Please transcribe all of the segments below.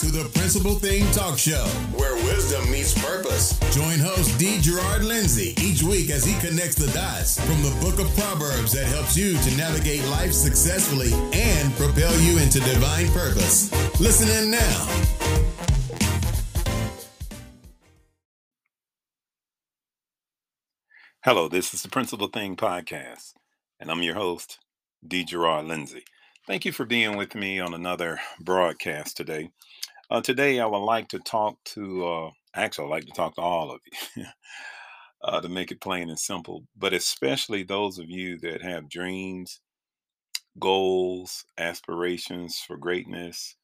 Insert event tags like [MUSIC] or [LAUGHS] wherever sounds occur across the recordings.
to the Principal Thing Talk Show, where wisdom meets purpose. Join host D. Gerard Lindsay each week as he connects the dots from the book of Proverbs that helps you to navigate life successfully and propel you into divine purpose. Listen in now. Hello, this is the Principal Thing Podcast, and I'm your host, D. Gerard Lindsay. Thank you for being with me on another broadcast today. Uh, today, I would like to talk to, uh, actually, I'd like to talk to all of you [LAUGHS] uh, to make it plain and simple, but especially those of you that have dreams, goals, aspirations for greatness,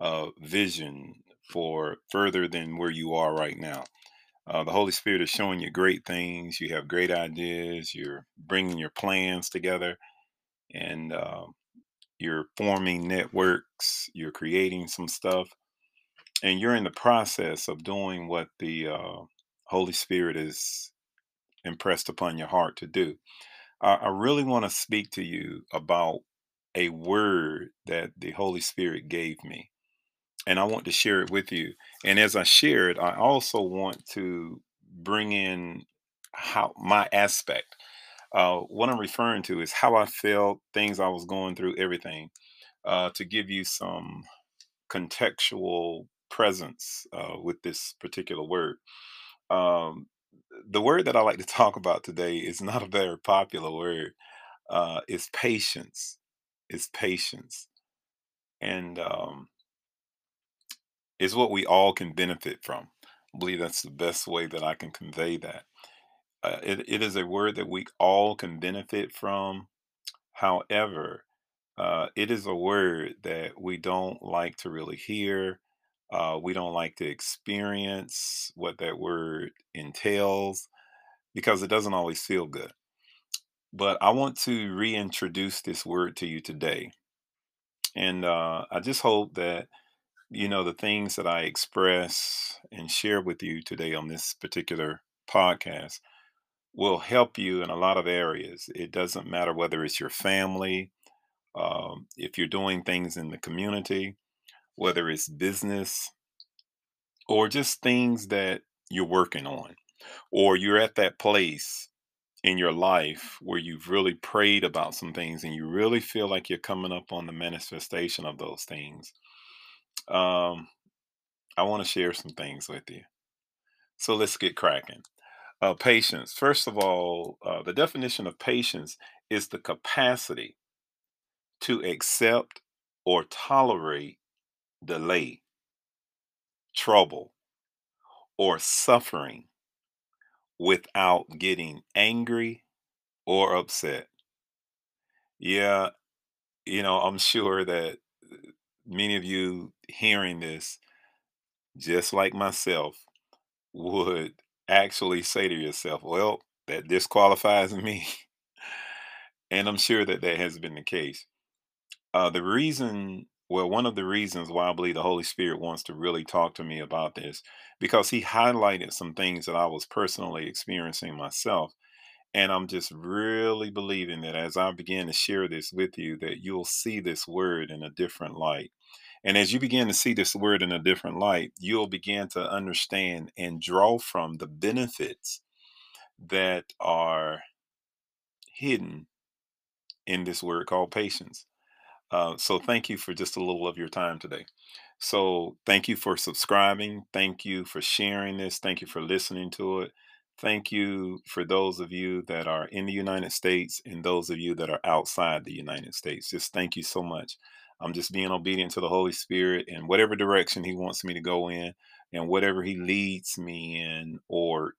uh, vision for further than where you are right now. Uh, the Holy Spirit is showing you great things. You have great ideas. You're bringing your plans together, and uh, you're forming networks. You're creating some stuff and you're in the process of doing what the uh, Holy Spirit is impressed upon your heart to do. I, I really want to speak to you about a word that the Holy Spirit gave me, and I want to share it with you. And as I share it, I also want to bring in how my aspect. Uh, what I'm referring to is how I felt, things I was going through, everything, uh, to give you some contextual presence uh, with this particular word. Um, the word that I like to [LAUGHS] talk about today is not a very popular word. Uh, it's patience. It's patience, and um, it's what we all can benefit from. I believe that's the best way that I can convey that. Uh, it, it is a word that we all can benefit from. However, uh, it is a word that we don't like to really hear. Uh, we don't like to experience what that word entails because it doesn't always feel good. But I want to reintroduce this word to you today. And uh, I just hope that, you know, the things that I express and share with you today on this particular podcast will help you in a lot of areas. It doesn't matter whether it's your family, um, if you're doing things in the community, whether it's business or just things that you're working on, or you're at that place in your life where you've really prayed about some things and you really feel like you're coming up on the manifestation of those things. Um, I want to share some things with you. So let's get cracking. Uh, patience. First of all, uh, the definition of patience is the capacity to accept or tolerate delay, trouble, or suffering without getting angry or upset. Yeah, you know, I'm sure that uh, many of you hearing this, just like myself, would actually say to yourself, well, that disqualifies me. [LAUGHS] and I'm sure that that has been the case. Uh, the reason well, one of the reasons why I believe the Holy Spirit wants to really talk to me about this, because he highlighted some things that I was personally experiencing myself. And I'm just really believing that as I begin to share this with you, that you'll see this word in a different light. And as you begin to see this word in a different light, you'll begin to understand and draw from the benefits that are hidden in this word called patience. Uh, so thank you for just a little of your time today. So thank you for subscribing. Thank you for sharing this. Thank you for listening to it. Thank you for those of you that are in the United States and those of you that are outside the United States. Just thank you so much. I'm just being obedient to the Holy Spirit in whatever direction He wants me to go in and whatever He leads me in, or,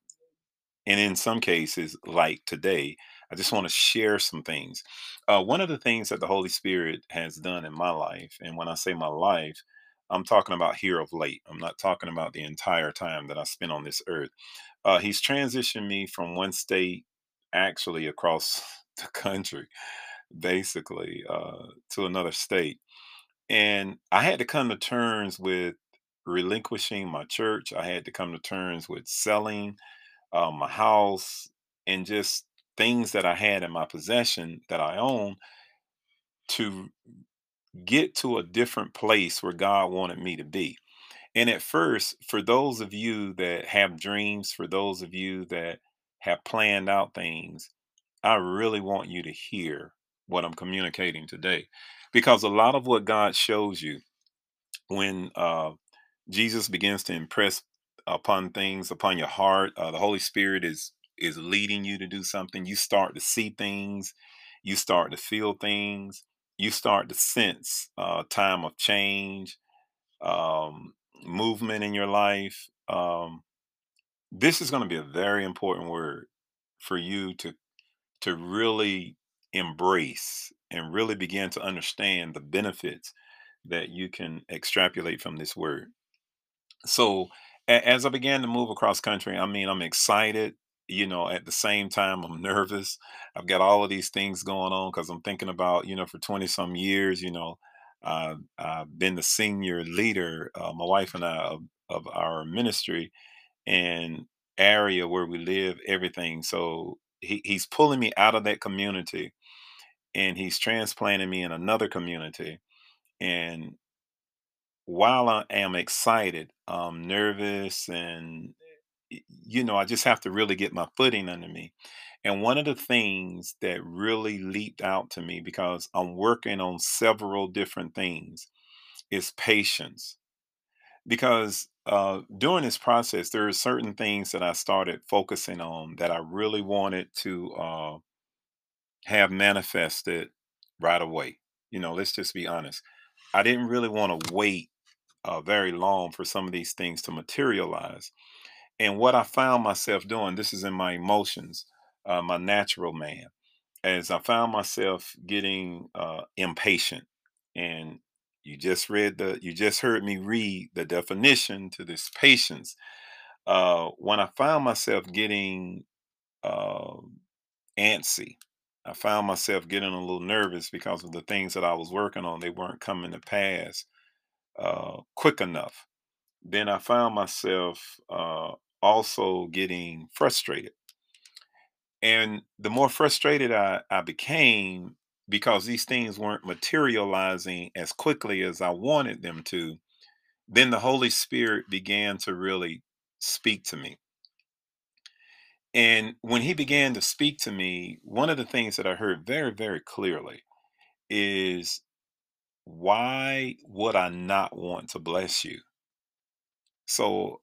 and in some cases, like today, I just want to share some things. Uh, one of the things that the Holy Spirit has done in my life, and when I say my life, I'm talking about here of late. I'm not talking about the entire time that I spent on this earth. Uh, he's transitioned me from one state actually across [LAUGHS] the country, basically, uh, to another state. And I had to come to terms with relinquishing my church. I had to come to terms with selling uh, my house and just things that I had in my possession that I own to get to a different place where God wanted me to be. And at first, for those of you that have dreams, for those of you that have planned out things, I really want you to hear what I'm communicating today. Because a lot of what God shows you when uh, Jesus begins to impress upon things upon your heart, uh, the Holy Spirit is is leading you to do something. You start to see things, you start to feel things, you start to sense uh, time of change, um, movement in your life. Um, this is going to be a very important word for you to to really embrace and really begin to understand the benefits that you can extrapolate from this word. So, as I began to move across country, I mean, I'm excited. You know, at the same time, I'm nervous. I've got all of these things going on because I'm thinking about, you know, for 20 some years, you know, uh, I've been the senior leader, uh, my wife and I, of, of our ministry and area where we live, everything. So he, he's pulling me out of that community and he's transplanting me in another community. And while I am excited, I'm nervous and you know, I just have to really get my footing under me. And one of the things that really leaped out to me because I'm working on several different things is patience. Because uh, during this process, there are certain things that I started focusing on that I really wanted to uh, have manifested right away. You know, let's just be honest. I didn't really want to wait uh, very long for some of these things to materialize. And what I found myself doing, this is in my emotions, uh, my natural man, as I found myself getting uh, impatient. And you just read the, you just heard me read the definition to this patience. Uh, when I found myself getting uh, antsy, I found myself getting a little nervous because of the things that I was working on. They weren't coming to pass uh, quick enough. Then I found myself uh, also getting frustrated. And the more frustrated I, I became because these things weren't materializing as quickly as I wanted them to, then the Holy Spirit began to really speak to me. And when he began to speak to me, one of the things that I heard very, very clearly is why would I not want to bless you? So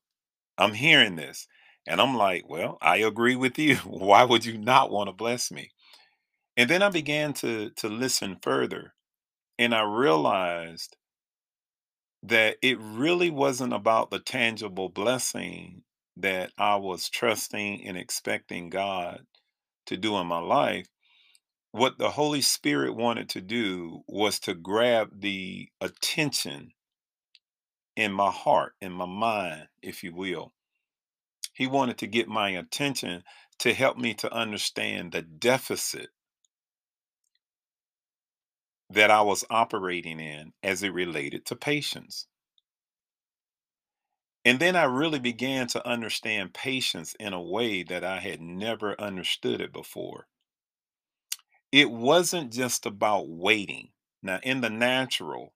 I'm hearing this and I'm like, well, I agree with you. [LAUGHS] Why would you not want to bless me? And then I began to to listen further and I realized that it really wasn't about the tangible blessing that I was trusting and expecting God to do in my life. What the Holy Spirit wanted to do was to grab the attention in my heart, in my mind, if you will. He wanted to get my attention to help me to understand the deficit that I was operating in as it related to patience. And then I really began to understand patience in a way that I had never understood it before. It wasn't just about waiting. Now, in the natural,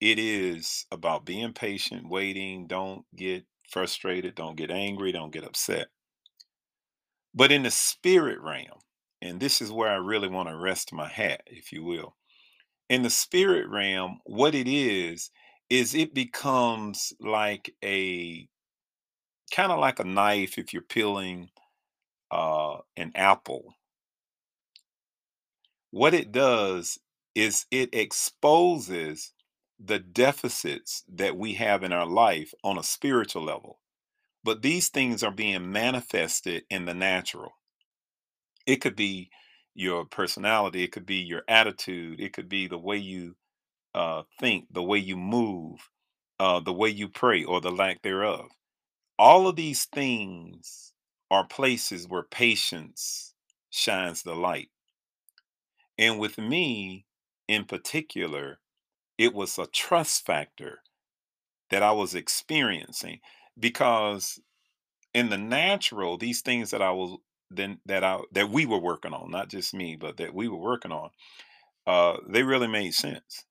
it is about being patient, waiting, don't get frustrated, don't get angry, don't get upset. But in the spirit realm, and this is where I really want to rest my hat, if you will. In the spirit realm, what it is, is it becomes like a kind of like a knife if you're peeling uh, an apple. What it does is it exposes the deficits that we have in our life on a spiritual level. But these things are being manifested in the natural. It could be your personality, it could be your attitude, it could be the way you uh, think, the way you move, uh, the way you pray, or the lack thereof. All of these things are places where patience shines the light. And with me in particular, it was a trust factor that I was experiencing because in the natural, these things that I was then that I that we were working on, not just me, but that we were working on, uh, they really made sense.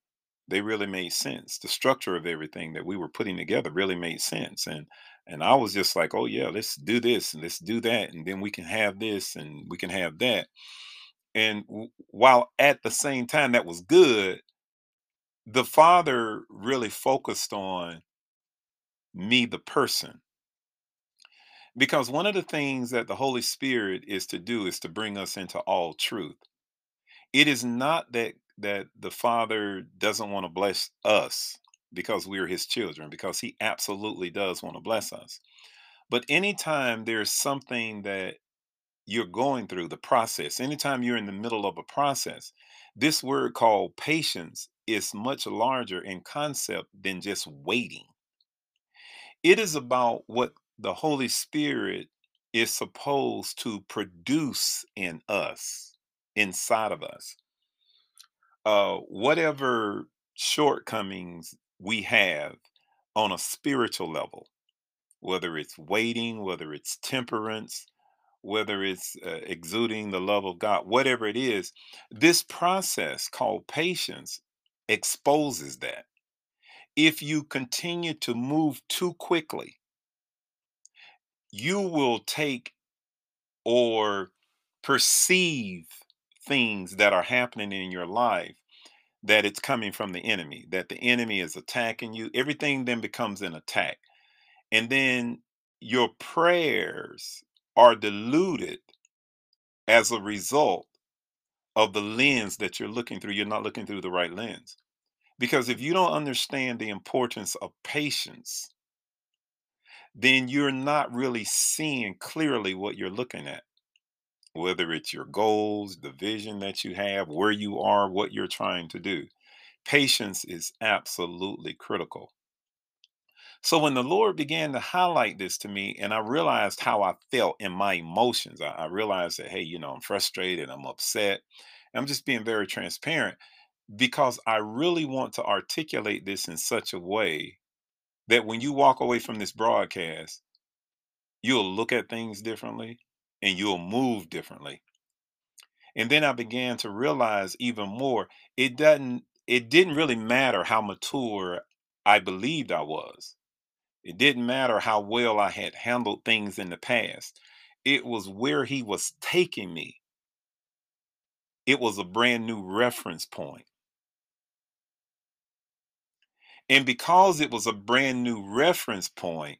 they really made sense. The structure of everything that we were putting together really made sense. And and I was just like, oh yeah, let's do this and let's do that, and then we can have this and we can have that. And w- while at the same time that was good, the father really focused on me, the person. Because one of the things that the Holy Spirit is to do is to bring us into all truth. It is not that that the Father doesn't want to bless us because we're his children, because he absolutely does want to bless us. But anytime there's something that you're going through the process, anytime you're in the middle of a process, this word called patience is much larger in concept than just waiting. It is about what the Holy Spirit is supposed to produce in us, inside of us. Uh, whatever shortcomings we have on a spiritual level, whether it's waiting, whether it's temperance, whether it's uh, exuding the love of God, whatever it is, this process called patience exposes that. If you continue to move too quickly, you will take or perceive things that are happening in your life that it's coming from the enemy, that the enemy is attacking you. Everything then becomes an attack. And then your prayers are diluted as a result of the lens that you're looking through. You're not looking through the right lens. Because if you don't understand the importance of patience, then you're not really seeing clearly what you're looking at. Whether it's your goals, the vision that you have, where you are, what you're trying to do. Patience is absolutely critical. So when the Lord began to highlight this to me, and I realized how I felt in my emotions, I, I realized that, hey, you know, I'm frustrated, I'm upset. I'm just being very transparent because I really want to articulate this in such a way that when you walk away from this broadcast, you'll look at things differently and you'll move differently. And then I began to realize even more it doesn't it didn't really matter how mature I believed I was. It didn't matter how well I had handled things in the past. It was where he was taking me. It was a brand new reference point. And because it was a brand new reference point,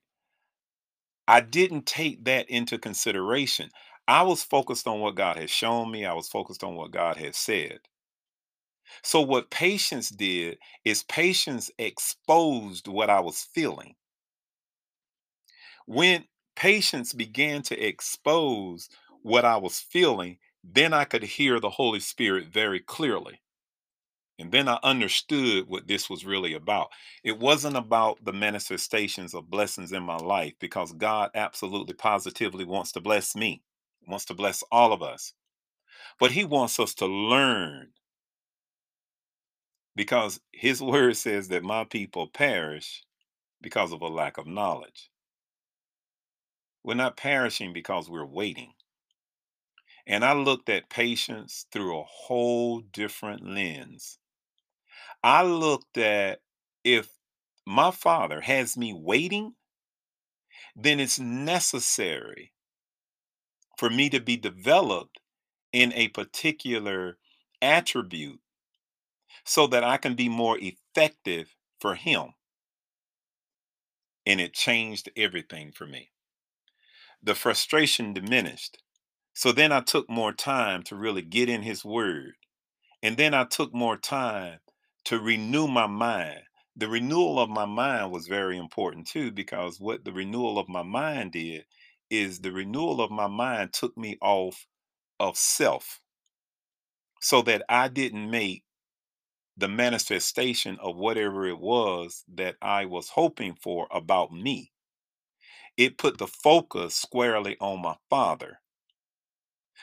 I didn't take that into consideration. I was focused on what God had shown me, I was focused on what God had said. So, what patience did is patience exposed what I was feeling. When patience began to expose what I was feeling, then I could hear the Holy Spirit very clearly. And then I understood what this was really about. It wasn't about the manifestations of blessings in my life because God absolutely positively wants to bless me, wants to bless all of us. But He wants us to learn because His [LAUGHS] word says that my people perish because of a lack of knowledge. We're not perishing because we're waiting. And I looked at patience through a whole different lens. I looked at if my father has me waiting, then it's necessary for me to be developed in a particular attribute so that I can be more effective for him. And it changed everything for me. The frustration diminished. So then I took more time to really get in his word. And then I took more time to renew my mind. The renewal of my mind was very important too, because what the renewal of my mind did is the renewal of my mind took me off of self so that I didn't make the manifestation of whatever it was that I was hoping for about me. It put the focus squarely on my Father.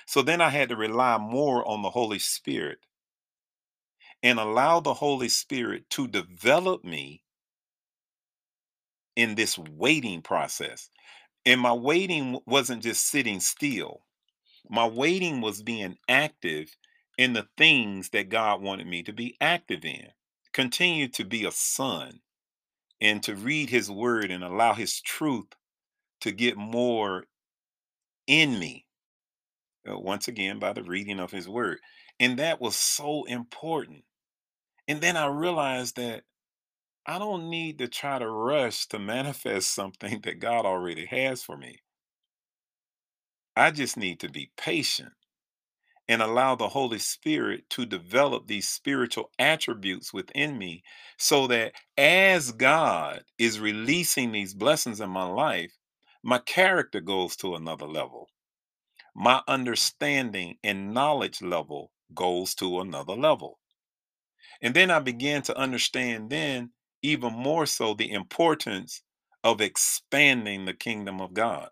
So then I had to rely more on the Holy Spirit and allow the Holy Spirit to develop me in this waiting process. And my waiting wasn't just sitting still, my waiting was being active in the things that God wanted me to be active in. continue to be a son and to read his word and allow his truth to get more in me. Uh, once again, by the reading of his word. And that was so important. And then I realized that I don't need to try to rush to manifest something that God already has for me. I just need to be patient and allow the Holy Spirit to develop these spiritual attributes within me so that as God is releasing these blessings in my life, my character goes to another level. My understanding and knowledge level goes to another level. And then I began to understand then even more so the importance of expanding the kingdom of God.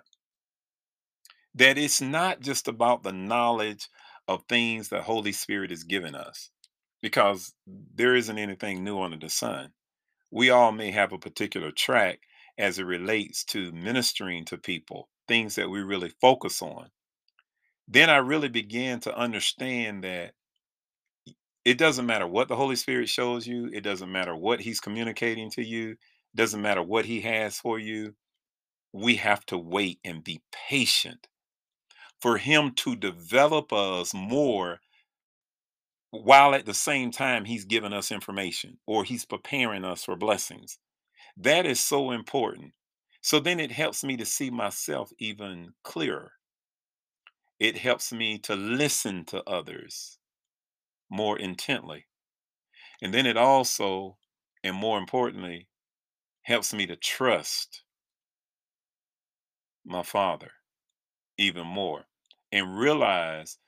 That it's not just about the knowledge of things the Holy Spirit has given us, because there isn't anything new under the sun. We all may have a particular track as it relates to ministering to people, things that we really focus on. Then I really began to understand that it doesn't matter what the Holy Spirit shows you, it doesn't matter what He's communicating to you, doesn't matter what He has for you. We have to wait and be patient for him to develop us more while at the same time he's giving us information or he's preparing us for blessings. That is so important. So then it helps me to see myself even clearer. It helps me to listen to others more intently. And then it also, and more importantly, helps me to trust my Father even more and realize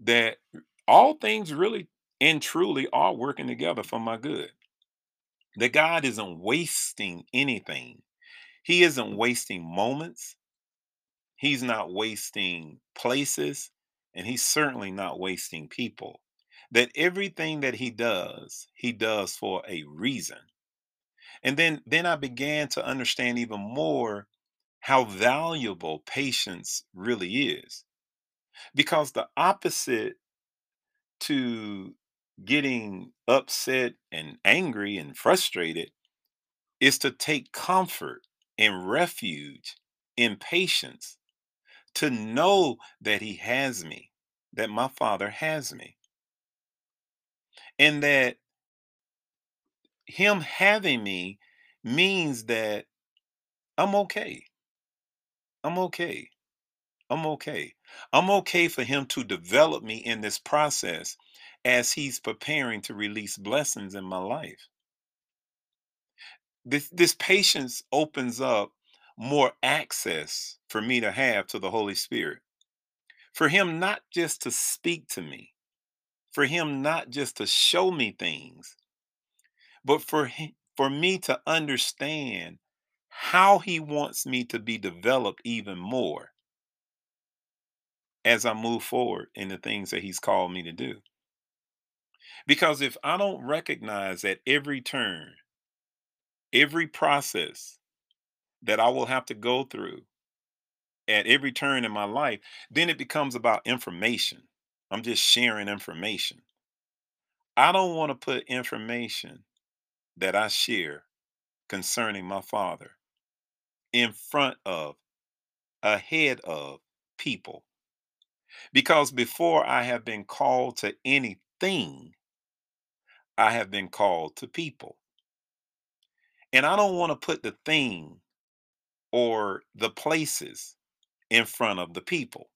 that all things really and truly are working together for my good. That God isn't wasting anything. He isn't mm-hmm. wasting moments. He's not wasting places. And he's certainly not wasting people. That everything that he does, he does for a reason. And then, then I began to understand even more how valuable patience really is because the opposite to getting upset and angry and frustrated is to take comfort and refuge in patience, to know that He has me, that my Father has me, and that Him having me means that I'm okay. I'm okay. I'm okay. I'm okay for him to develop me in this process as he's preparing to release blessings in my life. This, this patience opens up more access for me to have to the Holy Spirit. For him not just to speak to me, for him not just to show me things, but for him, for me to understand how he wants me to be developed even more as I move forward in the things that He's called me to do. Because if I don't recognize at every turn, every process that I will have to go through at every turn in my life, then it becomes about information. I'm just sharing information. I don't want to put information that I share concerning my Father in front of, ahead of people because before I have been called to anything, I have been called to people. And I don't want to put the thing or the places in front of the people.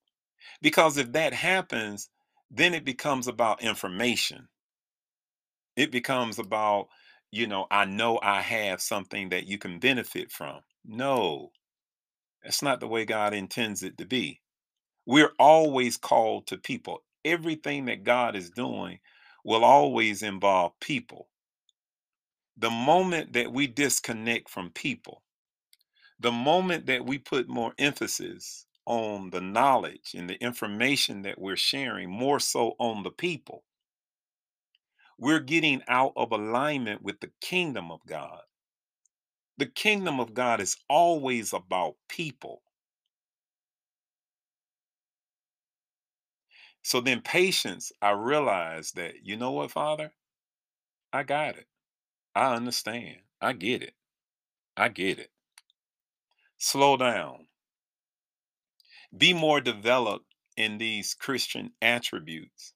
Because if that happens, then it becomes about information. It becomes about, you know, I know I have something that you can benefit from. No, that's not the way God intends it to be. We're always called to people. Everything that God is doing will always involve people. The moment that we disconnect from people, the moment that we put more emphasis on the knowledge and the information that we're sharing, more so on the people, we're getting out of alignment with the kingdom of God. The kingdom of God is always about people. So then, patience, I realized that, you know what, Father? I got it. I understand. I get it. I get it. Slow down. Be more developed in these Christian attributes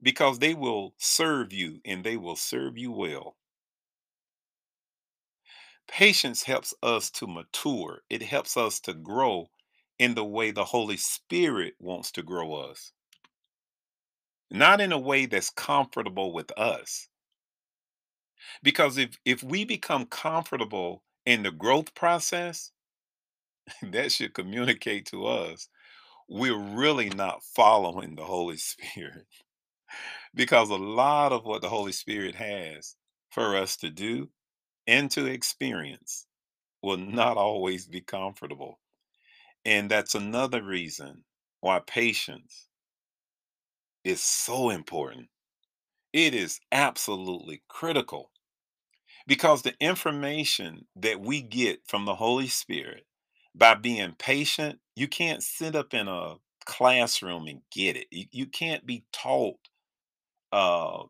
because they will serve you and they will serve you well. Patience helps us to mature, it helps us to grow in the way the Holy Spirit wants to grow us, not in a way that's comfortable with us. Because if, if we become comfortable in the growth process, [LAUGHS] that should communicate to us we're really not following the Holy Spirit. [LAUGHS] because a lot of what the Holy Spirit has for us to do and to experience will not always be comfortable. And that's another reason why patience is so important. It is absolutely critical because the information that we get from the Holy Spirit by being patient, you can't sit up in a classroom and get it. You, you can't be taught uh,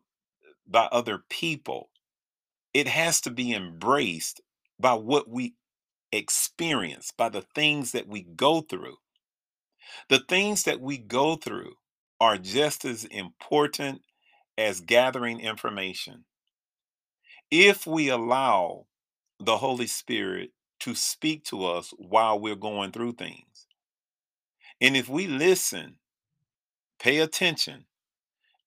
by other people. It has to be embraced by what we experience, by the things that we go through. The things that we go through are just as important as gathering information. If we allow the Holy Spirit to speak to us while we're going through things, and if we listen, pay attention,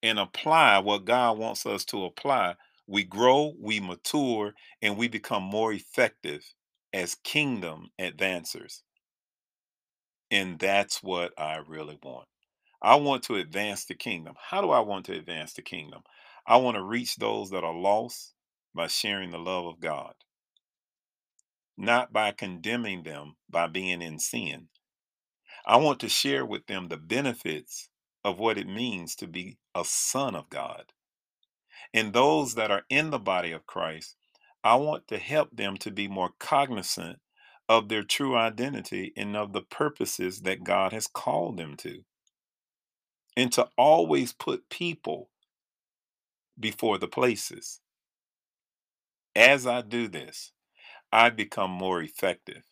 and apply what God wants us to apply, we grow, we mature, and we become more effective as kingdom advancers. And that's what I really want. I want to advance the kingdom. How do I want to advance the kingdom? I want to reach those that are lost by sharing the love of God, not by condemning them by being in sin. I want to share with them the benefits of what it means to be a son of God. And those that are in the body of Christ, I want to help them to be more cognizant of their true identity and of the purposes that God has called them to. And to always put people before the places. As I do this, I become more effective.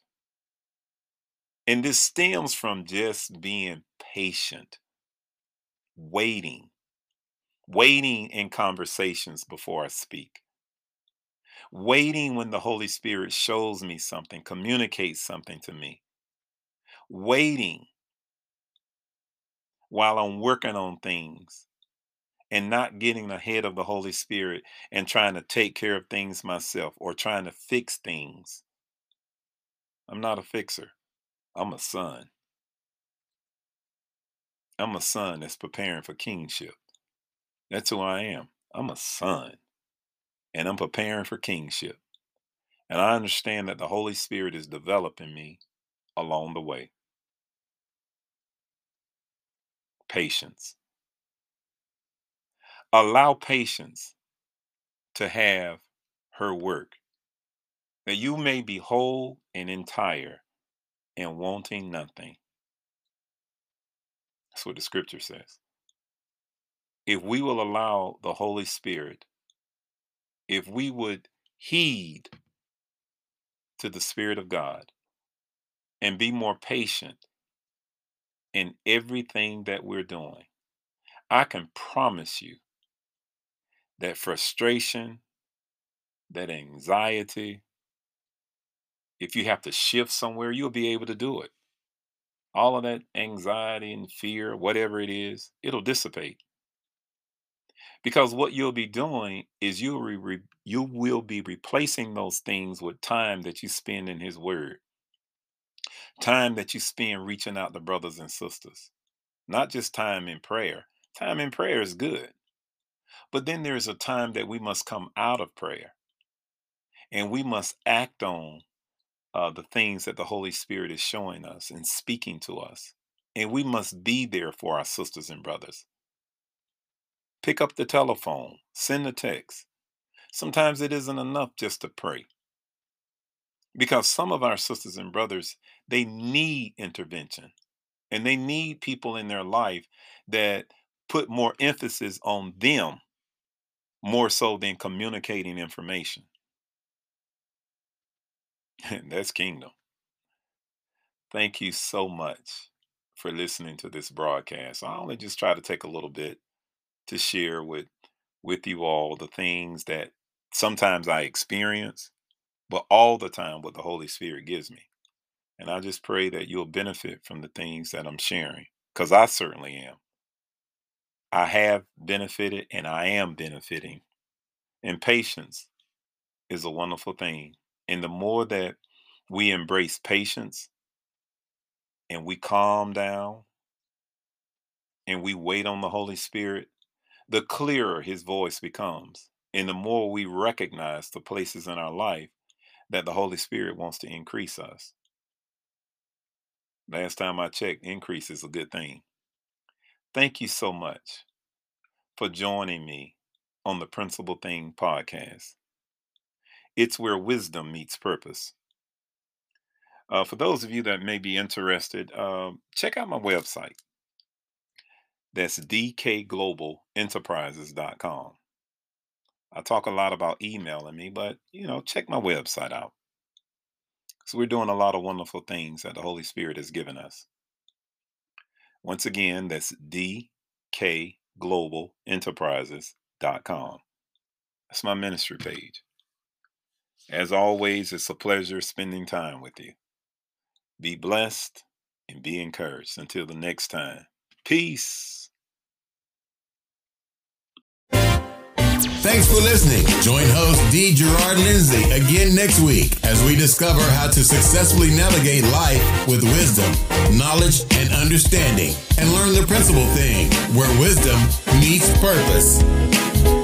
And this stems from just being patient, waiting, waiting in conversations before I speak, waiting when the Holy Spirit shows me something, communicates something to me, waiting while I'm working on things and not getting ahead of the Holy Spirit and trying to take care of things myself or trying to fix things. I'm not a fixer, I'm a son. I'm a son that's preparing for kingship. That's who I am. I'm a son and I'm preparing for kingship. And I understand that the Holy Spirit is developing me along the way. Patience. Allow patience to have her work, that you may be whole and entire and wanting nothing. That's what the scripture says. If we will allow the Holy Spirit, if we would heed to the Spirit of God and be more patient in everything that we're doing, I can promise you that frustration, that anxiety, if you have to shift somewhere, you'll be able to do it. All of that anxiety and fear, whatever it is, it'll dissipate. Because what you'll be doing is you'll re- re- you will be replacing those things with time that you spend in His Word, time that you spend reaching out to brothers and sisters, not just time in prayer. Time in prayer is good, but then there's a time that we must come out of prayer and we must act on uh, the things that the Holy Spirit is showing us and speaking to us. And we must be there for our sisters and brothers. Pick up the telephone, send a text. Sometimes it isn't enough just to pray. Because some of our sisters and brothers, they need intervention and they need people in their life that put more emphasis on them more so than communicating information. [LAUGHS] That's kingdom. Thank you so much for listening to this broadcast. I only just try to take a little bit to share with with you all the things that sometimes I experience, but all the time what the Holy Spirit gives me. And I just pray that you'll benefit from the things that I'm sharing because I certainly am. I have benefited and I am benefiting. And patience is a wonderful thing. And the more that we embrace patience and we calm down and we wait on the Holy Spirit, the clearer his voice becomes. And the more we recognize the places in our life that the Holy Spirit wants to increase us. Last time I checked, increase is a good thing. Thank you so much for joining me on the Principal Thing podcast. It's where wisdom meets purpose. Uh, for those of you that may be interested, uh, check out my website. That's dkglobalenterprises.com. I talk a lot about emailing me, but you know, check my website out. So we're doing a lot of wonderful things that the Holy Spirit has given us. Once again, that's dkglobalenterprises.com. That's my ministry page. As always, it's a pleasure spending time with you. Be blessed and be encouraged. Until the next time, peace. Thanks for listening. Join host D. Gerard Lindsay again next week as we discover how to successfully navigate life with wisdom, knowledge, and understanding, and learn the principal thing where wisdom meets purpose.